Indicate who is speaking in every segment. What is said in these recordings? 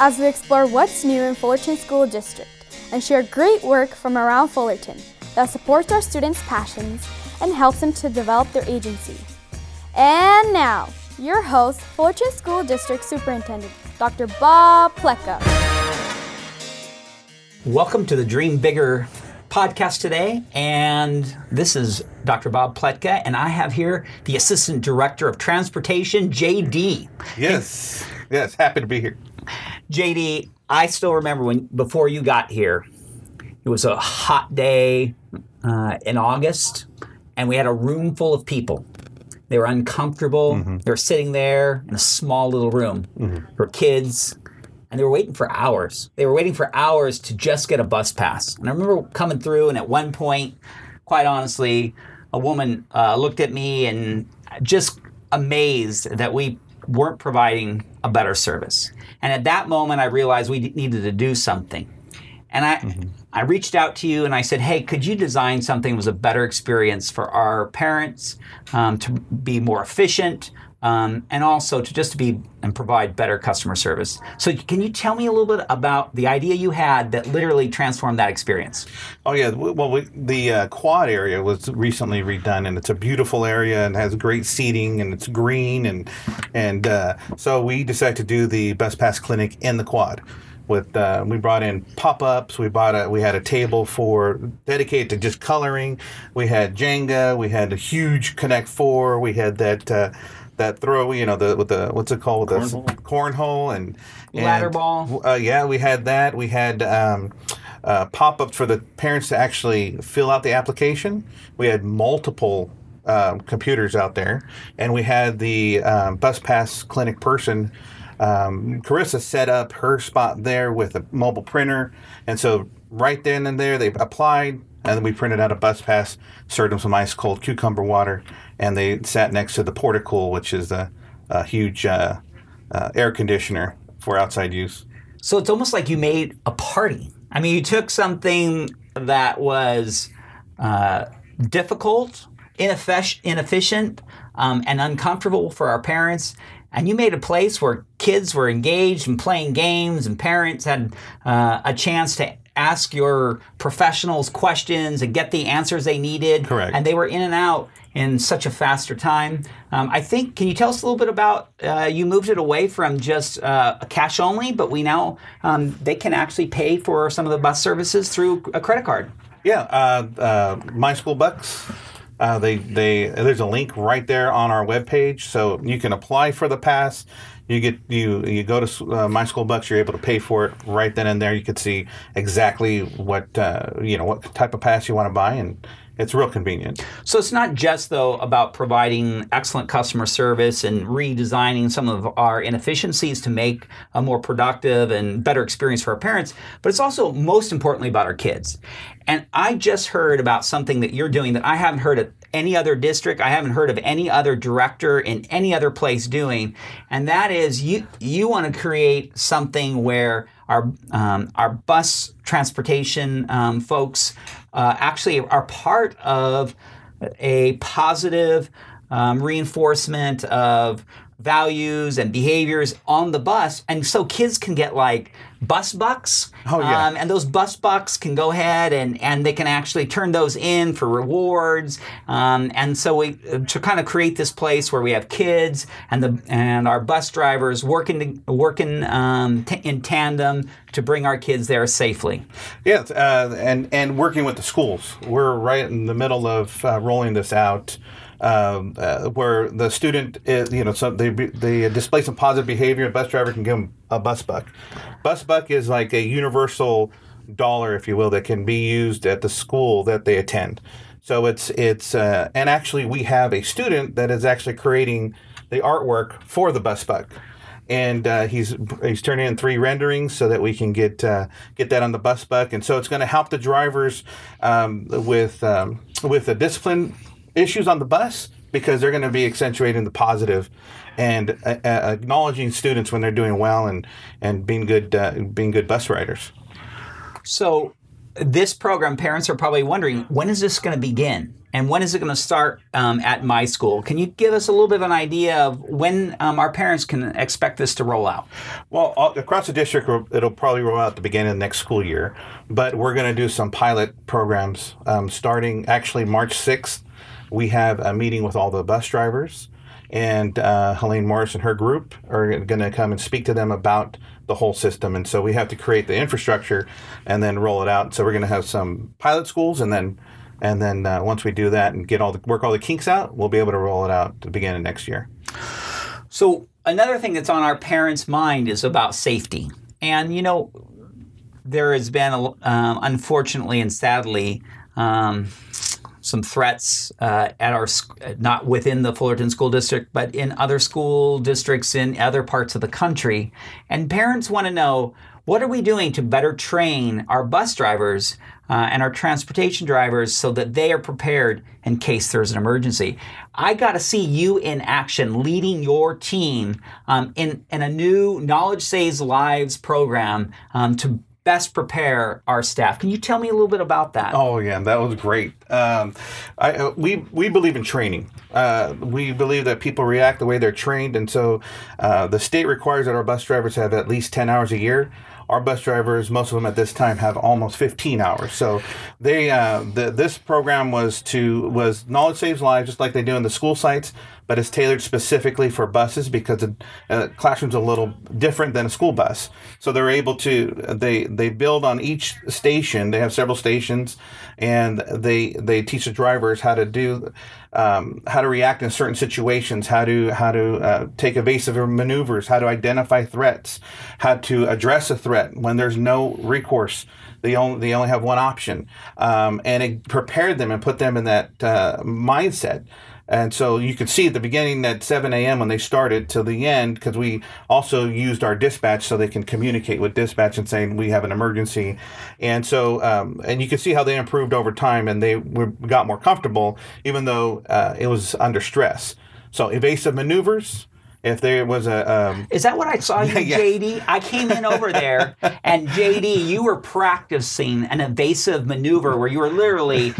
Speaker 1: as we explore what's new in Fullerton School District and share great work from around Fullerton that supports our students' passions and helps them to develop their agency. And now, your host, Fullerton School District Superintendent, Dr. Bob Pletka.
Speaker 2: Welcome to the Dream Bigger podcast today, and this is Dr. Bob Pletka, and I have here the Assistant Director of Transportation, JD.
Speaker 3: Yes, yes, happy to be here.
Speaker 2: JD, I still remember when before you got here, it was a hot day uh, in August, and we had a room full of people. They were uncomfortable.
Speaker 3: Mm-hmm.
Speaker 2: They were sitting there in a small little room. There were kids, and they were waiting for hours. They were waiting for hours to just get a bus pass. And I remember coming through, and at one point, quite honestly, a woman uh, looked at me and just amazed that we weren't providing a better service. And at that moment, I realized we needed to do something. And I, I reached out to you and I said, hey, could you design something that was a better experience for our parents um, to be more efficient um, and also to just to be and provide better customer service? So, can you tell me a little bit about the idea you had that literally transformed that experience?
Speaker 3: Oh yeah, well we, the uh, quad area was recently redone, and it's a beautiful area and has great seating, and it's green, and and uh, so we decided to do the Best Pass clinic in the quad. With uh, we brought in pop-ups, we bought a we had a table for dedicated to just coloring. We had Jenga, we had a huge Connect Four, we had that. Uh, that throw, you know, the with the what's it called, with the cornhole and, and
Speaker 2: Ladder ball.
Speaker 3: Uh, yeah, we had that. We had um, uh, pop ups for the parents to actually fill out the application. We had multiple um, computers out there, and we had the um, bus pass clinic person. Um, Carissa set up her spot there with a mobile printer, and so right then and there they applied, and then we printed out a bus pass, served them some ice cold cucumber water, and they sat next to the Portacool, which is a, a huge uh, uh, air conditioner for outside use.
Speaker 2: So it's almost like you made a party. I mean, you took something that was uh, difficult, ineffic- inefficient, um, and uncomfortable for our parents, and you made a place where kids were engaged and playing games, and parents had uh, a chance to ask your professionals questions and get the answers they needed.
Speaker 3: Correct.
Speaker 2: And they were in and out in such a faster time. Um, I think, can you tell us a little bit about uh, you moved it away from just uh, cash only, but we now um, they can actually pay for some of the bus services through a credit card.
Speaker 3: Yeah, uh, uh, my school bucks. Uh, they they there's a link right there on our webpage, so you can apply for the pass. You get you you go to uh, my school bucks. You're able to pay for it right then and there. You can see exactly what uh, you know what type of pass you want to buy, and it's real convenient.
Speaker 2: So it's not just though about providing excellent customer service and redesigning some of our inefficiencies to make a more productive and better experience for our parents, but it's also most importantly about our kids. And I just heard about something that you're doing that I haven't heard of any other district, I haven't heard of any other director in any other place doing, and that is you you want to create something where our um, our bus transportation um, folks uh, actually are part of a positive um, reinforcement of values and behaviors on the bus, and so kids can get like bus bucks.
Speaker 3: Oh, yeah.
Speaker 2: Um, and those bus bucks can go ahead and, and they can actually turn those in for rewards. Um, and so we to kind of create this place where we have kids and the and our bus drivers working to, working um, t- in tandem to bring our kids there safely.
Speaker 3: Yeah, uh, and and working with the schools, we're right in the middle of uh, rolling this out. Um, uh, where the student, is, you know, they they display some positive behavior, a bus driver can give them a bus buck. Bus buck is like a universal dollar, if you will, that can be used at the school that they attend. So it's it's uh, and actually we have a student that is actually creating the artwork for the bus buck and uh, he's he's turning in three renderings so that we can get uh, get that on the bus buck, and so it's going to help the drivers um, with um, with the discipline issues on the bus because they're going to be accentuating the positive and uh, uh, acknowledging students when they're doing well and and being good uh, being good bus riders.
Speaker 2: So this program, parents are probably wondering when is this going to begin? And when is it going to start um, at my school? Can you give us a little bit of an idea of when um, our parents can expect this to roll out?
Speaker 3: Well, across the district, it'll probably roll out at the beginning of the next school year. But we're going to do some pilot programs um, starting actually March 6th. We have a meeting with all the bus drivers, and uh, Helene Morris and her group are going to come and speak to them about the whole system. And so we have to create the infrastructure and then roll it out. So we're going to have some pilot schools and then and then uh, once we do that and get all the work all the kinks out, we'll be able to roll it out at the beginning of next year.
Speaker 2: So another thing that's on our parents' mind is about safety, and you know, there has been um, unfortunately and sadly. Um, some threats uh, at our not within the Fullerton school district, but in other school districts in other parts of the country. And parents want to know what are we doing to better train our bus drivers uh, and our transportation drivers so that they are prepared in case there's an emergency. I got to see you in action leading your team um, in, in a new Knowledge Saves Lives program um, to best prepare our staff. Can you tell me a little bit about that?
Speaker 3: Oh yeah, that was great. Um, I, we we believe in training. Uh, we believe that people react the way they're trained, and so uh, the state requires that our bus drivers have at least ten hours a year our bus drivers, most of them at this time, have almost 15 hours. So they uh, the, this program was to was knowledge saves lives, just like they do in the school sites, but it's tailored specifically for buses because the uh, classroom's a little different than a school bus. So they're able to they they build on each station. They have several stations, and they they teach the drivers how to do um, how to react in certain situations, how to how to uh, take evasive maneuvers, how to identify threats, how to address a threat when there's no recourse. They only they only have one option, um, and it prepared them and put them in that uh, mindset and so you could see at the beginning at 7 a.m. when they started till the end, because we also used our dispatch so they can communicate with dispatch and saying we have an emergency. And so, um, and you can see how they improved over time and they were, got more comfortable, even though uh, it was under stress. So evasive maneuvers, if there was a um,
Speaker 2: is that what i saw you yeah, jd i came in over there and jd you were practicing an evasive maneuver where you were literally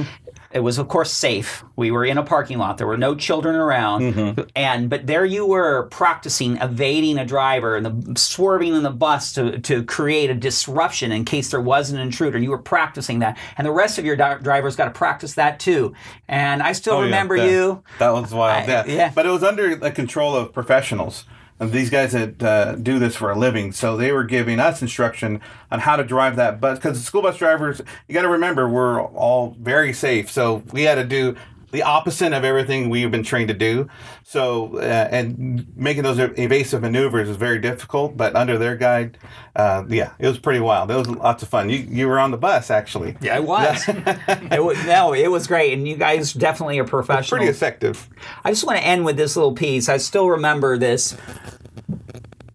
Speaker 2: it was, of course, safe. We were in a parking lot. There were no children around, mm-hmm. and but there you were practicing evading a driver and the, swerving in the bus to, to create a disruption in case there was an intruder. And You were practicing that, and the rest of your di- drivers got to practice that too. And I still oh, remember
Speaker 3: yeah, that,
Speaker 2: you.
Speaker 3: That was wild. I, yeah. yeah, but it was under the control of professionals these guys that uh, do this for a living. So they were giving us instruction on how to drive that bus. Because school bus drivers, you got to remember, we're all very safe. So we had to do the opposite of everything we've been trained to do. So, uh, and making those evasive maneuvers is very difficult. But under their guide, uh, yeah, it was pretty wild. It was lots of fun. You you were on the bus actually.
Speaker 2: Yeah, I was. it was no, it was great, and you guys definitely are professional.
Speaker 3: Pretty effective.
Speaker 2: I just want to end with this little piece. I still remember this.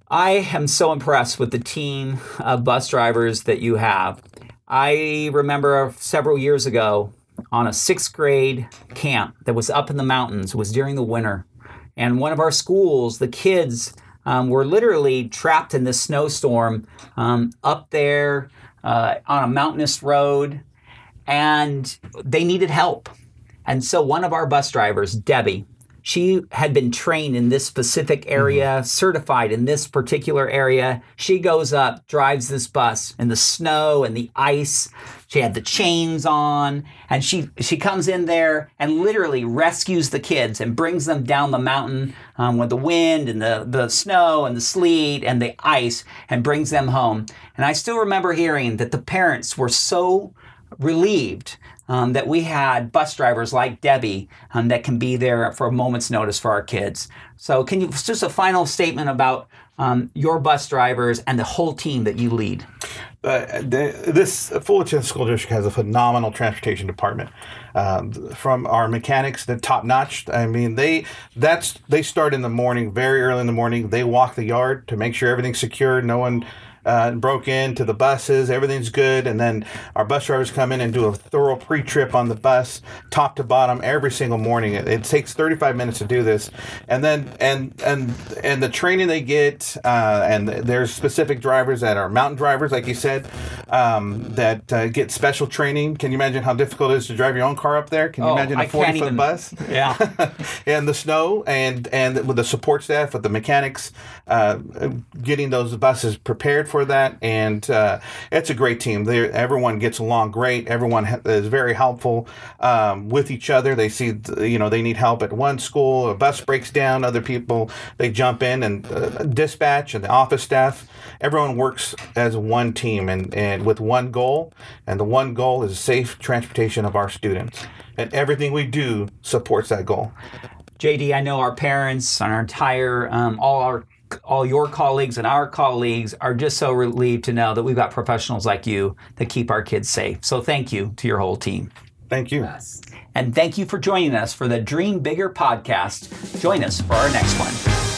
Speaker 2: I am so impressed with the team of bus drivers that you have. I remember several years ago on a sixth grade camp that was up in the mountains. It was during the winter. And one of our schools, the kids um, were literally trapped in this snowstorm um, up there uh, on a mountainous road, and they needed help. And so one of our bus drivers, Debbie, she had been trained in this specific area, mm-hmm. certified in this particular area. She goes up, drives this bus in the snow and the ice. She had the chains on, and she she comes in there and literally rescues the kids and brings them down the mountain um, with the wind and the the snow and the sleet and the ice, and brings them home. And I still remember hearing that the parents were so relieved um, that we had bus drivers like Debbie um, that can be there for a moment's notice for our kids. So, can you just a final statement about um, your bus drivers and the whole team that you lead?
Speaker 3: Uh, the, this Fullerton School District has a phenomenal transportation department. Um, from our mechanics, the top notch. I mean, they that's they start in the morning, very early in the morning. They walk the yard to make sure everything's secure. No one uh, broke into the buses. Everything's good, and then our bus drivers come in and do a thorough pre-trip on the bus, top to bottom, every single morning. It, it takes 35 minutes to do this, and then and and and the training they get, uh, and there's specific drivers that are mountain drivers, like you said, um, that uh, get special training. Can you imagine how difficult it is to drive your own car up there? Can you
Speaker 2: Oh,
Speaker 3: imagine a 40 foot
Speaker 2: even-
Speaker 3: bus?
Speaker 2: Yeah.
Speaker 3: and the snow and and with the support staff with the mechanics uh, getting those buses prepared for that and uh, it's a great team. They everyone gets along great. Everyone ha- is very helpful um, with each other. They see you know they need help at one school. A bus breaks down other people they jump in and uh, dispatch and the office staff. Everyone works as one team and, and with one goal and the one goal is safe transportation of our students. And everything we do supports that goal.
Speaker 2: JD, I know our parents and our entire, um, all our, all your colleagues and our colleagues are just so relieved to know that we've got professionals like you that keep our kids safe. So thank you to your whole team.
Speaker 3: Thank you.
Speaker 2: And thank you for joining us for the Dream Bigger podcast. Join us for our next one.